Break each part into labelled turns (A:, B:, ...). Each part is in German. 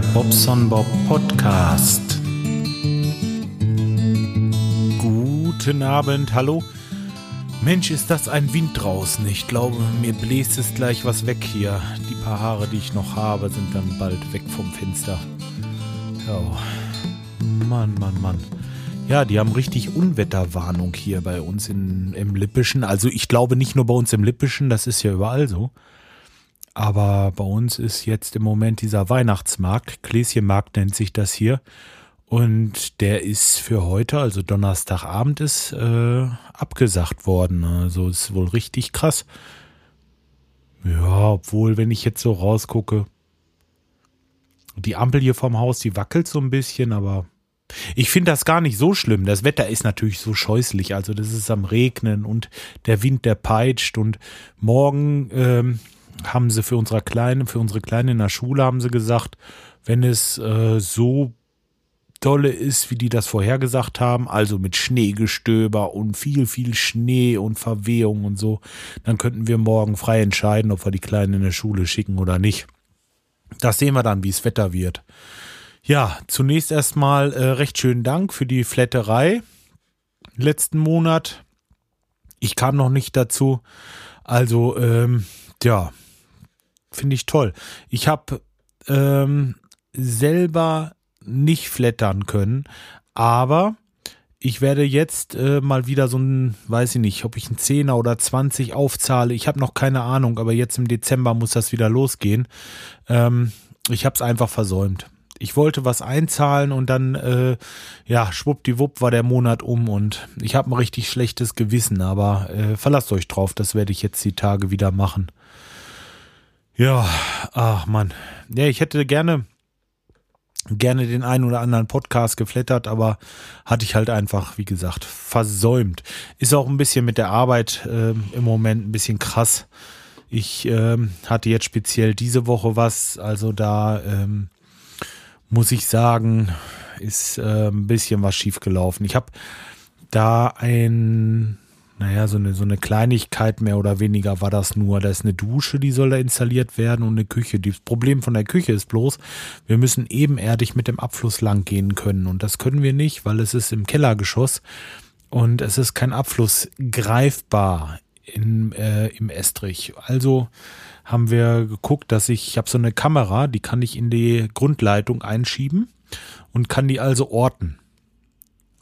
A: Bobson Bob Podcast. Guten Abend, hallo. Mensch, ist das ein Wind draußen. Ich glaube, mir bläst es gleich was weg hier. Die paar Haare, die ich noch habe, sind dann bald weg vom Fenster. Ja. Mann, Mann, Mann. Ja, die haben richtig Unwetterwarnung hier bei uns in, im Lippischen. Also ich glaube nicht nur bei uns im Lippischen, das ist ja überall so. Aber bei uns ist jetzt im Moment dieser Weihnachtsmarkt, Gläschenmarkt nennt sich das hier. Und der ist für heute, also Donnerstagabend, ist äh, abgesagt worden. Also ist wohl richtig krass. Ja, obwohl, wenn ich jetzt so rausgucke, die Ampel hier vom Haus, die wackelt so ein bisschen, aber ich finde das gar nicht so schlimm. Das Wetter ist natürlich so scheußlich. Also das ist am Regnen und der Wind, der peitscht. Und morgen ähm, haben sie für unsere Kleine, für unsere Kleine in der Schule haben sie gesagt, wenn es äh, so dolle ist, wie die das vorhergesagt haben, also mit Schneegestöber und viel, viel Schnee und Verwehung und so, dann könnten wir morgen frei entscheiden, ob wir die Kleinen in der Schule schicken oder nicht. Das sehen wir dann, wie es Wetter wird. Ja, zunächst erstmal äh, recht schönen Dank für die Flatterei letzten Monat. Ich kam noch nicht dazu. Also, ähm, ja, finde ich toll. Ich habe ähm, selber nicht flattern können, aber ich werde jetzt äh, mal wieder so ein, weiß ich nicht, ob ich ein Zehner oder 20 aufzahle. Ich habe noch keine Ahnung, aber jetzt im Dezember muss das wieder losgehen. Ähm, ich habe es einfach versäumt ich wollte was einzahlen und dann, äh, ja, schwuppdiwupp war der Monat um und ich habe ein richtig schlechtes Gewissen, aber äh, verlasst euch drauf, das werde ich jetzt die Tage wieder machen. Ja, ach man. Ja, ich hätte gerne gerne den einen oder anderen Podcast geflattert, aber hatte ich halt einfach, wie gesagt, versäumt. Ist auch ein bisschen mit der Arbeit äh, im Moment ein bisschen krass. Ich ähm, hatte jetzt speziell diese Woche was, also da ähm, muss ich sagen, ist äh, ein bisschen was schiefgelaufen. Ich habe da ein, naja, so eine, so eine Kleinigkeit mehr oder weniger war das nur. Da ist eine Dusche, die soll da installiert werden und eine Küche. Das Problem von der Küche ist bloß, wir müssen ebenerdig mit dem Abfluss lang gehen können. Und das können wir nicht, weil es ist im Kellergeschoss und es ist kein Abfluss greifbar in, äh, im Estrich. Also haben wir geguckt, dass ich, ich habe so eine Kamera, die kann ich in die Grundleitung einschieben und kann die also orten.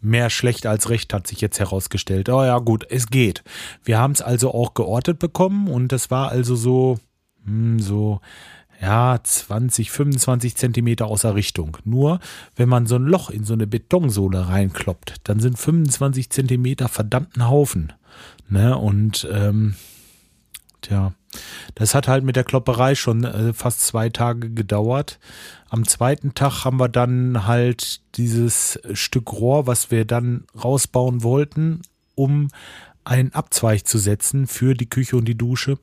A: Mehr schlecht als recht hat sich jetzt herausgestellt. Oh ja, gut, es geht. Wir haben es also auch geortet bekommen und das war also so, hm, so, ja, 20, 25 Zentimeter außer Richtung. Nur, wenn man so ein Loch in so eine Betonsohle reinkloppt, dann sind 25 Zentimeter verdammten Haufen. Ne? Und ähm, tja, das hat halt mit der Klopperei schon äh, fast zwei Tage gedauert. Am zweiten Tag haben wir dann halt dieses Stück Rohr, was wir dann rausbauen wollten, um einen Abzweig zu setzen für die Küche und die Dusche,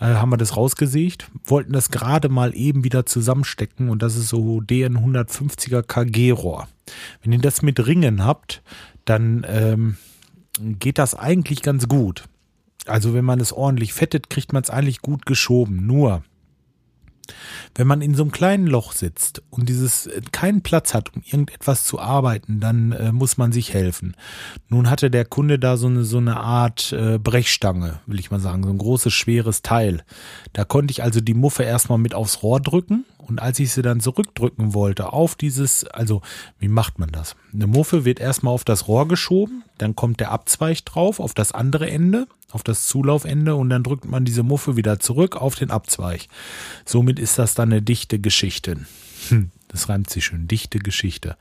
A: äh, haben wir das rausgesägt, wollten das gerade mal eben wieder zusammenstecken und das ist so DN 150er KG Rohr. Wenn ihr das mit Ringen habt, dann ähm, geht das eigentlich ganz gut. Also wenn man es ordentlich fettet, kriegt man es eigentlich gut geschoben. Nur, wenn man in so einem kleinen Loch sitzt und dieses äh, keinen Platz hat, um irgendetwas zu arbeiten, dann äh, muss man sich helfen. Nun hatte der Kunde da so eine, so eine Art äh, Brechstange, will ich mal sagen, so ein großes, schweres Teil. Da konnte ich also die Muffe erstmal mit aufs Rohr drücken und als ich sie dann zurückdrücken wollte auf dieses, also wie macht man das? Eine Muffe wird erstmal auf das Rohr geschoben, dann kommt der Abzweig drauf auf das andere Ende, auf das Zulaufende und dann drückt man diese Muffe wieder zurück auf den Abzweig. Somit ist das dann eine dichte Geschichte. Hm, das reimt sich schön, dichte Geschichte.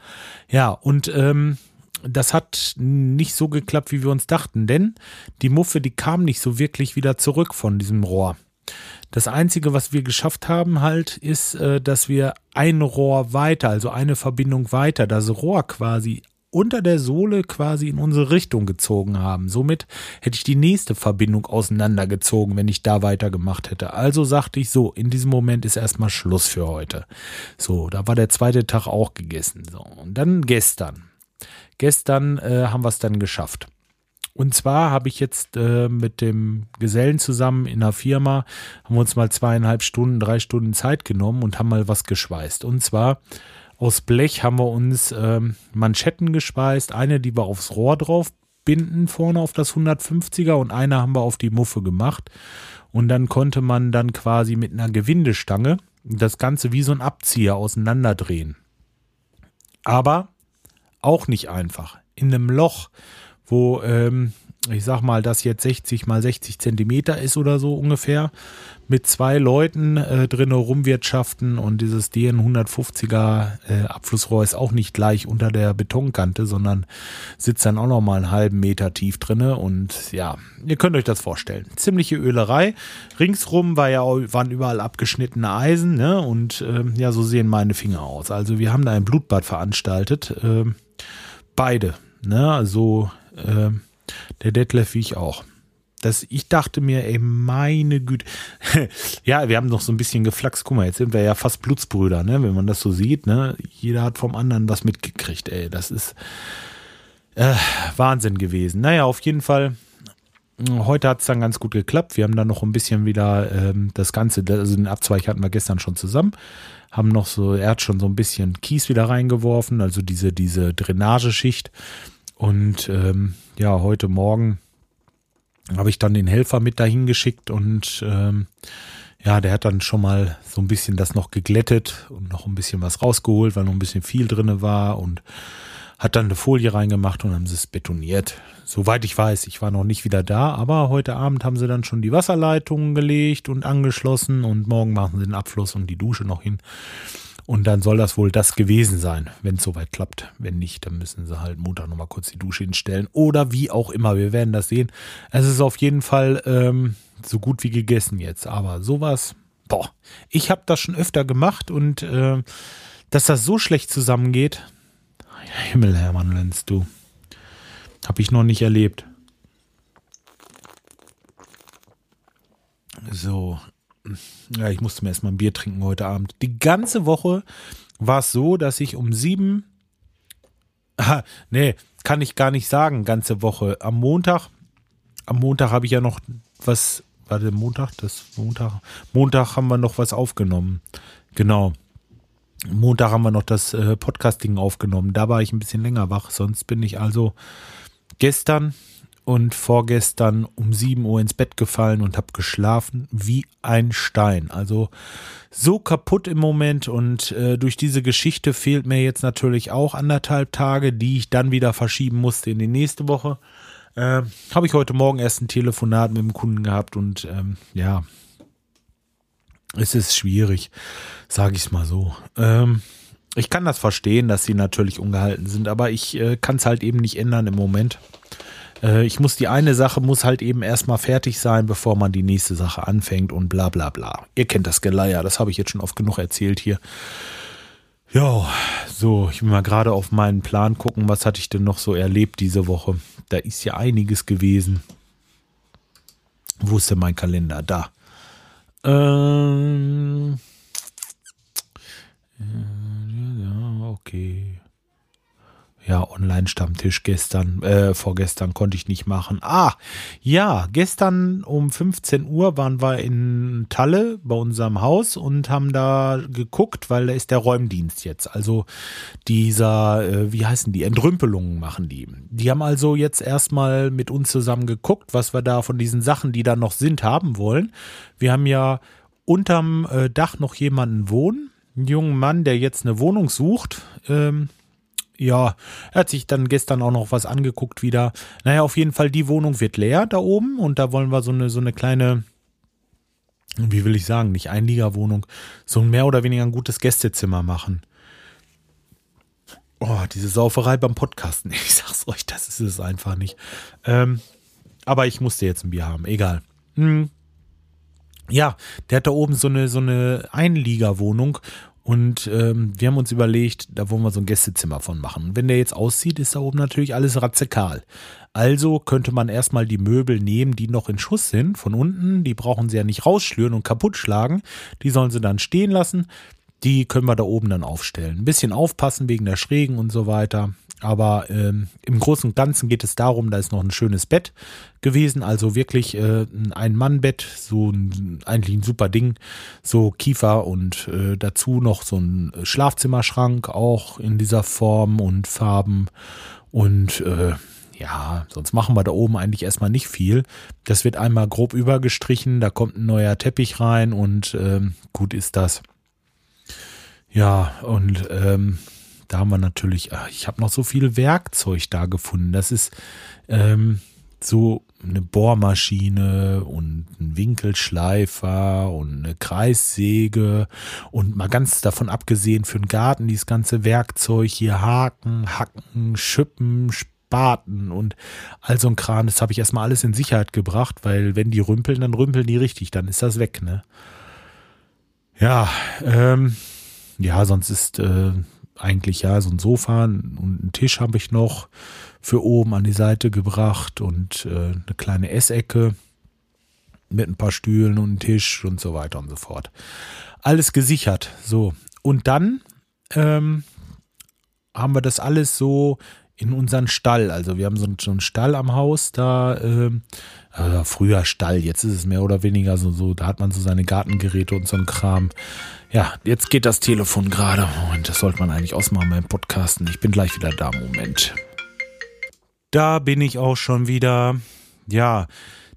A: Ja, und ähm, das hat nicht so geklappt, wie wir uns dachten, denn die Muffe, die kam nicht so wirklich wieder zurück von diesem Rohr. Das Einzige, was wir geschafft haben, halt, ist, äh, dass wir ein Rohr weiter, also eine Verbindung weiter, das Rohr quasi unter der Sohle quasi in unsere Richtung gezogen haben. Somit hätte ich die nächste Verbindung auseinandergezogen, wenn ich da weitergemacht hätte. Also sagte ich so, in diesem Moment ist erstmal Schluss für heute. So, da war der zweite Tag auch gegessen. So, und dann gestern. Gestern äh, haben wir es dann geschafft. Und zwar habe ich jetzt äh, mit dem Gesellen zusammen in einer Firma, haben wir uns mal zweieinhalb Stunden, drei Stunden Zeit genommen und haben mal was geschweißt. Und zwar aus Blech haben wir uns ähm, Manschetten geschweißt. Eine, die wir aufs Rohr drauf binden, vorne auf das 150er und eine haben wir auf die Muffe gemacht. Und dann konnte man dann quasi mit einer Gewindestange das Ganze wie so ein Abzieher auseinanderdrehen. Aber auch nicht einfach. In einem Loch, wo ähm, ich sag mal, das jetzt 60 mal 60 Zentimeter ist oder so ungefähr, mit zwei Leuten äh, drinnen rumwirtschaften und dieses DN 150er äh, Abflussrohr ist auch nicht gleich unter der Betonkante, sondern sitzt dann auch noch mal einen halben Meter tief drinne und ja, ihr könnt euch das vorstellen. Ziemliche Ölerei. Ringsrum war ja, waren überall abgeschnittene Eisen, ne? Und äh, ja, so sehen meine Finger aus. Also wir haben da ein Blutbad veranstaltet. Äh, beide, ne? Also äh, der Detlef wie ich auch. Das, ich dachte mir, ey, meine Güte. ja, wir haben noch so ein bisschen geflaxt. Guck mal, jetzt sind wir ja fast Blutsbrüder, ne? Wenn man das so sieht, ne? Jeder hat vom anderen was mitgekriegt, ey. Das ist äh, Wahnsinn gewesen. Naja, auf jeden Fall. Heute hat es dann ganz gut geklappt. Wir haben dann noch ein bisschen wieder ähm, das Ganze, also den Abzweig hatten wir gestern schon zusammen, haben noch so, er hat schon so ein bisschen Kies wieder reingeworfen, also diese, diese Drainageschicht. Und ähm, ja, heute Morgen habe ich dann den Helfer mit dahin geschickt und ähm, ja, der hat dann schon mal so ein bisschen das noch geglättet und noch ein bisschen was rausgeholt, weil noch ein bisschen viel drinne war und hat dann eine Folie reingemacht und haben sie es betoniert. Soweit ich weiß, ich war noch nicht wieder da, aber heute Abend haben sie dann schon die Wasserleitungen gelegt und angeschlossen und morgen machen sie den Abfluss und die Dusche noch hin. Und dann soll das wohl das gewesen sein, wenn es soweit klappt. Wenn nicht, dann müssen sie halt Montag nochmal kurz die Dusche hinstellen. Oder wie auch immer, wir werden das sehen. Es ist auf jeden Fall ähm, so gut wie gegessen jetzt. Aber sowas, boah, ich habe das schon öfter gemacht und äh, dass das so schlecht zusammengeht, Himmel, Hermann Lenz, du. Habe ich noch nicht erlebt. So, ja, ich musste mir erstmal ein Bier trinken heute Abend. Die ganze Woche war es so, dass ich um sieben, ah, nee, kann ich gar nicht sagen, ganze Woche. Am Montag, am Montag habe ich ja noch was, warte, Montag, das Montag, Montag haben wir noch was aufgenommen. Genau. Montag haben wir noch das äh, Podcasting aufgenommen. Da war ich ein bisschen länger wach. Sonst bin ich also gestern und vorgestern um 7 Uhr ins Bett gefallen und habe geschlafen wie ein Stein. Also so kaputt im Moment und äh, durch diese Geschichte fehlt mir jetzt natürlich auch anderthalb Tage, die ich dann wieder verschieben musste in die nächste Woche. Äh, habe ich heute Morgen erst ein Telefonat mit dem Kunden gehabt und ähm, ja, es ist schwierig, sage ich es mal so. Ähm, ich kann das verstehen, dass sie natürlich ungehalten sind, aber ich äh, kann es halt eben nicht ändern im Moment. Äh, ich muss die eine Sache muss halt eben erstmal fertig sein, bevor man die nächste Sache anfängt und bla bla bla. Ihr kennt das Geleier, das habe ich jetzt schon oft genug erzählt hier. Ja, so, ich will mal gerade auf meinen Plan gucken, was hatte ich denn noch so erlebt diese Woche. Da ist ja einiges gewesen. Wo ist denn mein Kalender? Da. Ähm. Ja, okay. Ja, Online-Stammtisch gestern, äh, vorgestern konnte ich nicht machen. Ah, ja, gestern um 15 Uhr waren wir in Talle bei unserem Haus und haben da geguckt, weil da ist der Räumdienst jetzt. Also dieser, äh, wie heißen die, Entrümpelungen machen die. Die haben also jetzt erstmal mit uns zusammen geguckt, was wir da von diesen Sachen, die da noch sind, haben wollen. Wir haben ja unterm äh, Dach noch jemanden wohnen, einen jungen Mann, der jetzt eine Wohnung sucht. Ähm, ja, er hat sich dann gestern auch noch was angeguckt wieder. Naja, auf jeden Fall, die Wohnung wird leer da oben und da wollen wir so eine, so eine kleine, wie will ich sagen, nicht Einliegerwohnung, so ein mehr oder weniger ein gutes Gästezimmer machen. Oh, diese Sauferei beim Podcasten. Ich sag's euch, das ist es einfach nicht. Ähm, aber ich musste jetzt ein Bier haben, egal. Hm. Ja, der hat da oben so eine, so eine Einliegerwohnung und ähm, wir haben uns überlegt, da wollen wir so ein Gästezimmer von machen. Wenn der jetzt aussieht, ist da oben natürlich alles ratzekal. Also könnte man erstmal die Möbel nehmen, die noch in Schuss sind, von unten. Die brauchen sie ja nicht rausschlüren und kaputt schlagen. Die sollen sie dann stehen lassen. Die können wir da oben dann aufstellen. Ein bisschen aufpassen wegen der Schrägen und so weiter. Aber ähm, im Großen und Ganzen geht es darum, da ist noch ein schönes Bett gewesen, also wirklich äh, ein Ein-Mann-Bett, so ein, eigentlich ein super Ding, so Kiefer und äh, dazu noch so ein Schlafzimmerschrank auch in dieser Form und Farben und äh, ja, sonst machen wir da oben eigentlich erstmal nicht viel. Das wird einmal grob übergestrichen, da kommt ein neuer Teppich rein und ähm, gut ist das. Ja, und ähm, da haben wir natürlich, ach, ich habe noch so viel Werkzeug da gefunden. Das ist ähm, so eine Bohrmaschine und ein Winkelschleifer und eine Kreissäge und mal ganz davon abgesehen für den Garten dieses ganze Werkzeug hier Haken, Hacken, Schippen, Spaten und all so ein Kran, das habe ich erstmal alles in Sicherheit gebracht, weil wenn die rümpeln, dann rümpeln die richtig, dann ist das weg, ne? Ja, ähm, ja, sonst ist äh, eigentlich ja so ein Sofa und einen Tisch habe ich noch für oben an die Seite gebracht und äh, eine kleine Essecke mit ein paar Stühlen und einem Tisch und so weiter und so fort. Alles gesichert. So. Und dann ähm, haben wir das alles so in unseren Stall. Also wir haben so, so einen Stall am Haus, da ähm, also früher Stall, jetzt ist es mehr oder weniger so, so, da hat man so seine Gartengeräte und so ein Kram. Ja, jetzt geht das Telefon gerade. Moment, das sollte man eigentlich ausmachen beim Podcasten. Ich bin gleich wieder da. Moment. Da bin ich auch schon wieder. Ja,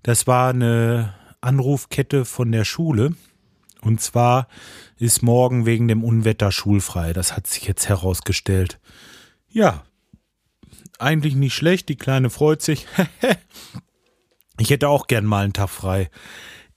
A: das war eine Anrufkette von der Schule. Und zwar ist morgen wegen dem Unwetter schulfrei. Das hat sich jetzt herausgestellt. Ja, eigentlich nicht schlecht. Die Kleine freut sich. ich hätte auch gern mal einen Tag frei.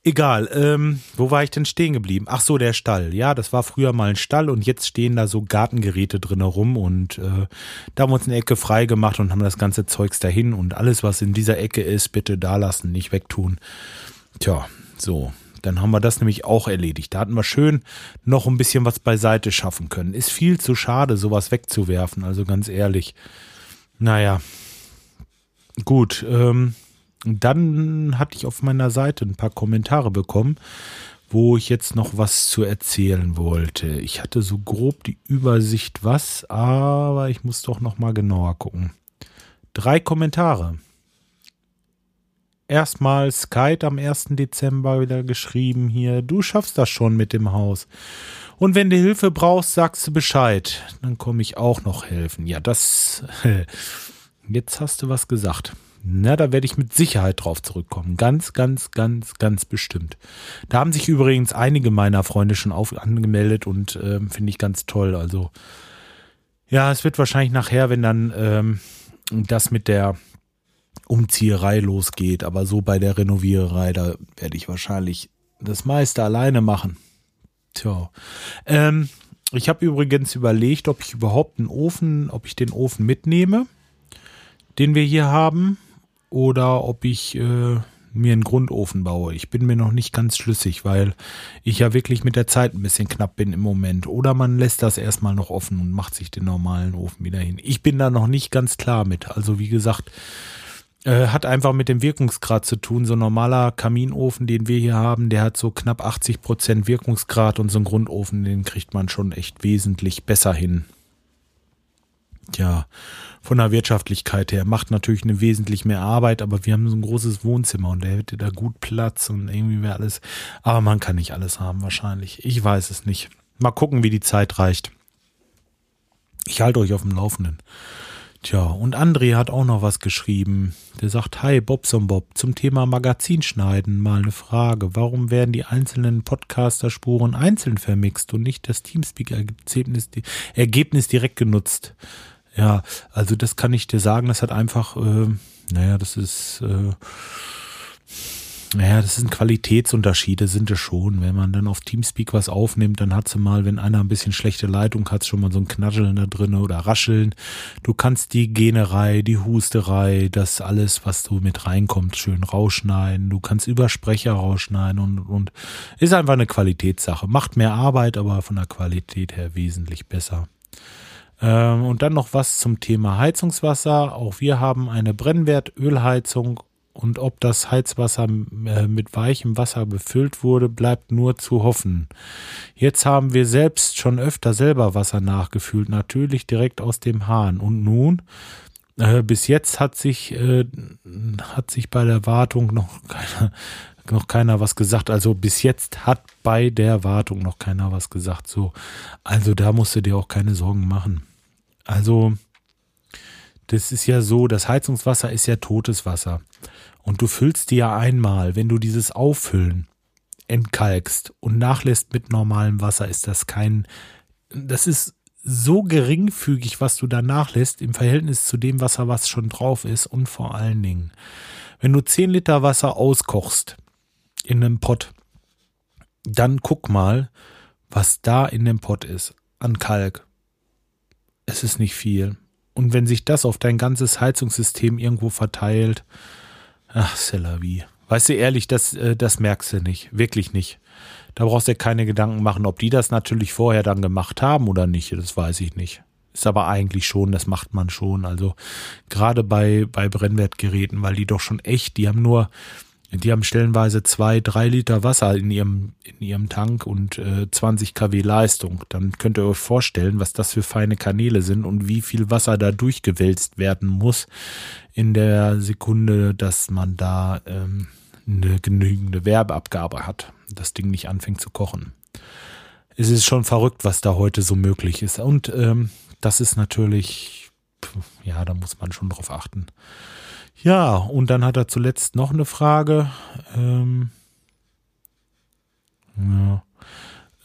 A: Egal, ähm, wo war ich denn stehen geblieben? Ach so, der Stall. Ja, das war früher mal ein Stall und jetzt stehen da so Gartengeräte drin herum und äh, da haben wir uns eine Ecke frei gemacht und haben das ganze Zeugs dahin und alles, was in dieser Ecke ist, bitte da lassen, nicht wegtun. Tja, so. Dann haben wir das nämlich auch erledigt. Da hatten wir schön noch ein bisschen was beiseite schaffen können. Ist viel zu schade, sowas wegzuwerfen, also ganz ehrlich. Naja. Gut, ähm, dann hatte ich auf meiner Seite ein paar Kommentare bekommen, wo ich jetzt noch was zu erzählen wollte. Ich hatte so grob die Übersicht was, aber ich muss doch noch mal genauer gucken. Drei Kommentare. Erstmal Skype am 1. Dezember wieder geschrieben hier, du schaffst das schon mit dem Haus. Und wenn du Hilfe brauchst, sagst du Bescheid. Dann komme ich auch noch helfen. Ja, das. Jetzt hast du was gesagt. Na, da werde ich mit Sicherheit drauf zurückkommen. Ganz, ganz, ganz, ganz bestimmt. Da haben sich übrigens einige meiner Freunde schon auf, angemeldet und äh, finde ich ganz toll. Also, ja, es wird wahrscheinlich nachher, wenn dann ähm, das mit der Umzieherei losgeht, aber so bei der Renoviererei, da werde ich wahrscheinlich das meiste alleine machen. Tja. Ähm, ich habe übrigens überlegt, ob ich überhaupt einen Ofen, ob ich den Ofen mitnehme, den wir hier haben oder ob ich äh, mir einen Grundofen baue. Ich bin mir noch nicht ganz schlüssig, weil ich ja wirklich mit der Zeit ein bisschen knapp bin im Moment. Oder man lässt das erstmal noch offen und macht sich den normalen Ofen wieder hin. Ich bin da noch nicht ganz klar mit. Also wie gesagt, äh, hat einfach mit dem Wirkungsgrad zu tun. So ein normaler Kaminofen, den wir hier haben, der hat so knapp 80 Prozent Wirkungsgrad und so ein Grundofen, den kriegt man schon echt wesentlich besser hin. Tja, von der Wirtschaftlichkeit her. Macht natürlich eine wesentlich mehr Arbeit, aber wir haben so ein großes Wohnzimmer und der hätte da gut Platz und irgendwie wäre alles. Aber man kann nicht alles haben wahrscheinlich. Ich weiß es nicht. Mal gucken, wie die Zeit reicht. Ich halte euch auf dem Laufenden. Tja, und André hat auch noch was geschrieben. Der sagt, hi Bobson Bob, zum Thema Magazinschneiden mal eine Frage. Warum werden die einzelnen Podcaster-Spuren einzeln vermixt und nicht das Teamspeak-Ergebnis direkt genutzt? Ja, also das kann ich dir sagen, das hat einfach, äh, naja, das ist, äh, naja, das sind Qualitätsunterschiede, sind es schon. Wenn man dann auf Teamspeak was aufnimmt, dann hat sie mal, wenn einer ein bisschen schlechte Leitung hat, schon mal so ein Knatscheln da drin oder Rascheln. Du kannst die Generei, die Husterei, das alles, was du mit reinkommt, schön rausschneiden. Du kannst über Sprecher rausschneiden und, und ist einfach eine Qualitätssache. Macht mehr Arbeit, aber von der Qualität her wesentlich besser. Ähm, und dann noch was zum Thema Heizungswasser. Auch wir haben eine Brennwertölheizung und ob das Heizwasser äh, mit weichem Wasser befüllt wurde, bleibt nur zu hoffen. Jetzt haben wir selbst schon öfter selber Wasser nachgefüllt, natürlich direkt aus dem Hahn. Und nun, äh, bis jetzt hat sich, äh, hat sich bei der Wartung noch keiner, noch keiner was gesagt. Also bis jetzt hat bei der Wartung noch keiner was gesagt. So, also da musst du dir auch keine Sorgen machen. Also, das ist ja so, das Heizungswasser ist ja totes Wasser. Und du füllst dir ja einmal, wenn du dieses Auffüllen entkalkst und nachlässt mit normalem Wasser, ist das kein, das ist so geringfügig, was du da nachlässt im Verhältnis zu dem Wasser, was schon drauf ist. Und vor allen Dingen, wenn du 10 Liter Wasser auskochst in einem Pott, dann guck mal, was da in dem Pott ist an Kalk. Es ist nicht viel. Und wenn sich das auf dein ganzes Heizungssystem irgendwo verteilt, ach, c'est la vie. Weißt du ehrlich, das, äh, das merkst du nicht. Wirklich nicht. Da brauchst du dir keine Gedanken machen, ob die das natürlich vorher dann gemacht haben oder nicht. Das weiß ich nicht. Ist aber eigentlich schon, das macht man schon. Also gerade bei, bei Brennwertgeräten, weil die doch schon echt, die haben nur, die haben stellenweise zwei, drei Liter Wasser in ihrem, in ihrem Tank und äh, 20 kW Leistung. Dann könnt ihr euch vorstellen, was das für feine Kanäle sind und wie viel Wasser da durchgewälzt werden muss in der Sekunde, dass man da ähm, eine genügende Werbeabgabe hat. Das Ding nicht anfängt zu kochen. Es ist schon verrückt, was da heute so möglich ist. Und ähm, das ist natürlich, ja, da muss man schon drauf achten. Ja, und dann hat er zuletzt noch eine Frage. Ähm, ja.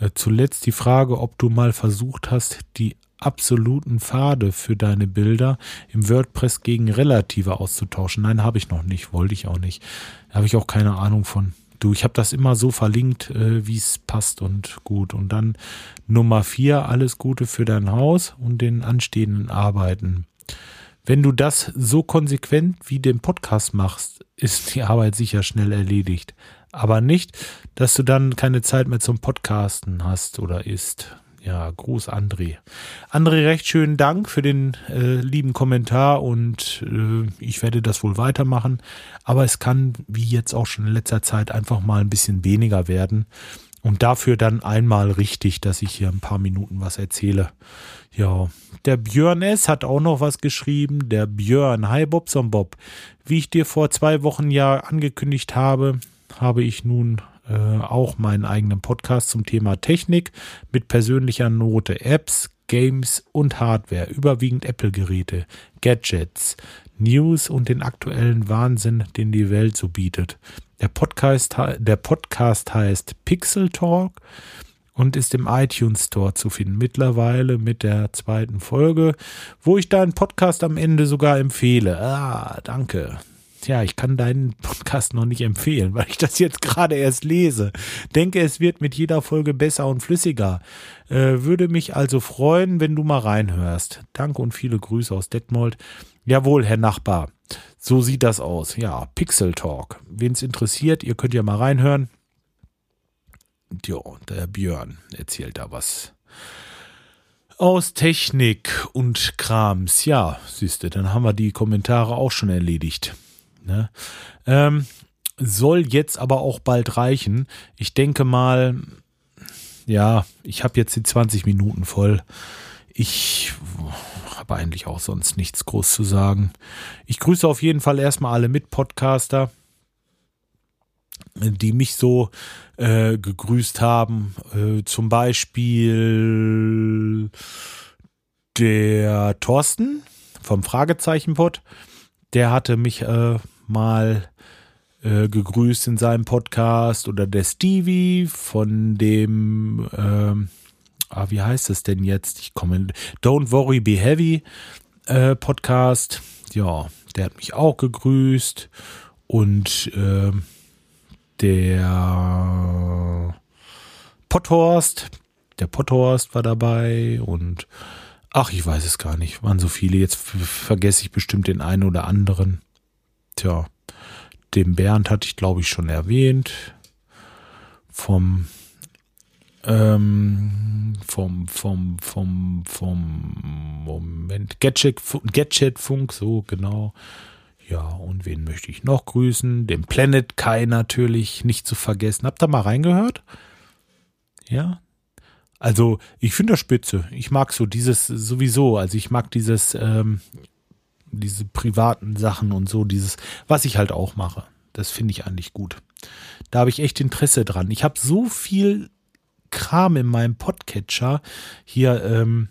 A: Äh, zuletzt die Frage, ob du mal versucht hast, die absoluten Pfade für deine Bilder im WordPress gegen relative auszutauschen. Nein, habe ich noch nicht, wollte ich auch nicht. Habe ich auch keine Ahnung von. Du, ich habe das immer so verlinkt, äh, wie es passt und gut. Und dann Nummer vier, alles Gute für dein Haus und den anstehenden Arbeiten. Wenn du das so konsequent wie den Podcast machst, ist die Arbeit sicher schnell erledigt. Aber nicht, dass du dann keine Zeit mehr zum Podcasten hast oder ist. Ja, Gruß André. André, recht schönen Dank für den äh, lieben Kommentar und äh, ich werde das wohl weitermachen. Aber es kann, wie jetzt auch schon in letzter Zeit, einfach mal ein bisschen weniger werden. Und dafür dann einmal richtig, dass ich hier ein paar Minuten was erzähle. Ja, der Björn S. hat auch noch was geschrieben. Der Björn, hi Bobson Bob. Wie ich dir vor zwei Wochen ja angekündigt habe, habe ich nun äh, auch meinen eigenen Podcast zum Thema Technik mit persönlicher Note, Apps, Games und Hardware, überwiegend Apple-Geräte, Gadgets, News und den aktuellen Wahnsinn, den die Welt so bietet. Der Podcast, der Podcast heißt Pixel Talk und ist im iTunes Store zu finden. Mittlerweile mit der zweiten Folge, wo ich deinen Podcast am Ende sogar empfehle. Ah, danke. Tja, ich kann deinen Podcast noch nicht empfehlen, weil ich das jetzt gerade erst lese. Denke, es wird mit jeder Folge besser und flüssiger. Äh, würde mich also freuen, wenn du mal reinhörst. Danke und viele Grüße aus Detmold. Jawohl, Herr Nachbar. So sieht das aus. Ja, Pixel Talk. Wen es interessiert, ihr könnt ja mal reinhören. Ja, der Björn erzählt da was. Aus Technik und Krams. Ja, siehste, dann haben wir die Kommentare auch schon erledigt. Ne? Ähm, soll jetzt aber auch bald reichen. Ich denke mal, ja, ich habe jetzt die 20 Minuten voll. Ich habe eigentlich auch sonst nichts groß zu sagen. Ich grüße auf jeden Fall erstmal alle Mitpodcaster die mich so äh, gegrüßt haben. Äh, zum Beispiel der Thorsten vom Fragezeichenpod. Der hatte mich äh, mal äh, gegrüßt in seinem Podcast. Oder der Stevie von dem, ähm, ah, wie heißt es denn jetzt? Ich komme, Don't Worry Be Heavy äh, Podcast. Ja, der hat mich auch gegrüßt. Und äh, der Potthorst, der Potthorst war dabei und ach, ich weiß es gar nicht, waren so viele. Jetzt vergesse ich bestimmt den einen oder anderen. Tja, den Bernd hatte ich glaube ich schon erwähnt. Vom ähm, vom, vom, vom, vom Moment, Gadget, Gadget Funk, so genau. Ja, und wen möchte ich noch grüßen? Den Planet Kai natürlich nicht zu vergessen. Habt ihr mal reingehört? Ja. Also, ich finde das spitze. Ich mag so dieses sowieso. Also, ich mag dieses, ähm, diese privaten Sachen und so, dieses, was ich halt auch mache. Das finde ich eigentlich gut. Da habe ich echt Interesse dran. Ich habe so viel Kram in meinem Podcatcher hier, ähm,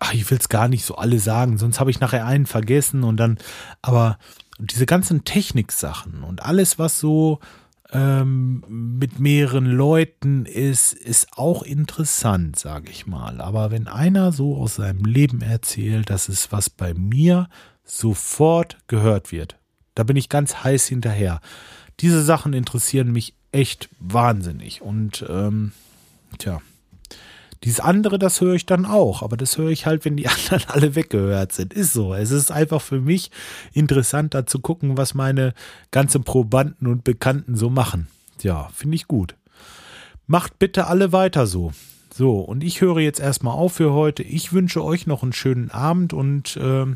A: ach, ich will es gar nicht so alle sagen, sonst habe ich nachher einen vergessen und dann, aber diese ganzen Techniksachen und alles, was so ähm, mit mehreren Leuten ist, ist auch interessant, sage ich mal. Aber wenn einer so aus seinem Leben erzählt, das ist was bei mir sofort gehört wird. Da bin ich ganz heiß hinterher. Diese Sachen interessieren mich echt wahnsinnig. Und ähm, tja, dieses andere, das höre ich dann auch, aber das höre ich halt, wenn die anderen alle weggehört sind. Ist so. Es ist einfach für mich interessanter zu gucken, was meine ganzen Probanden und Bekannten so machen. Ja, finde ich gut. Macht bitte alle weiter so. So, und ich höre jetzt erstmal auf für heute. Ich wünsche euch noch einen schönen Abend und äh,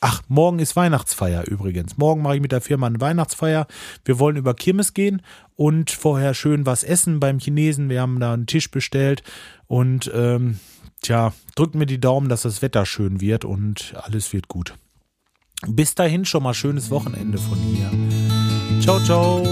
A: ach, morgen ist Weihnachtsfeier übrigens. Morgen mache ich mit der Firma eine Weihnachtsfeier. Wir wollen über Kirmes gehen und vorher schön was essen beim Chinesen. Wir haben da einen Tisch bestellt und ähm, tja, drückt mir die Daumen, dass das Wetter schön wird und alles wird gut. Bis dahin schon mal schönes Wochenende von hier. Ciao, ciao.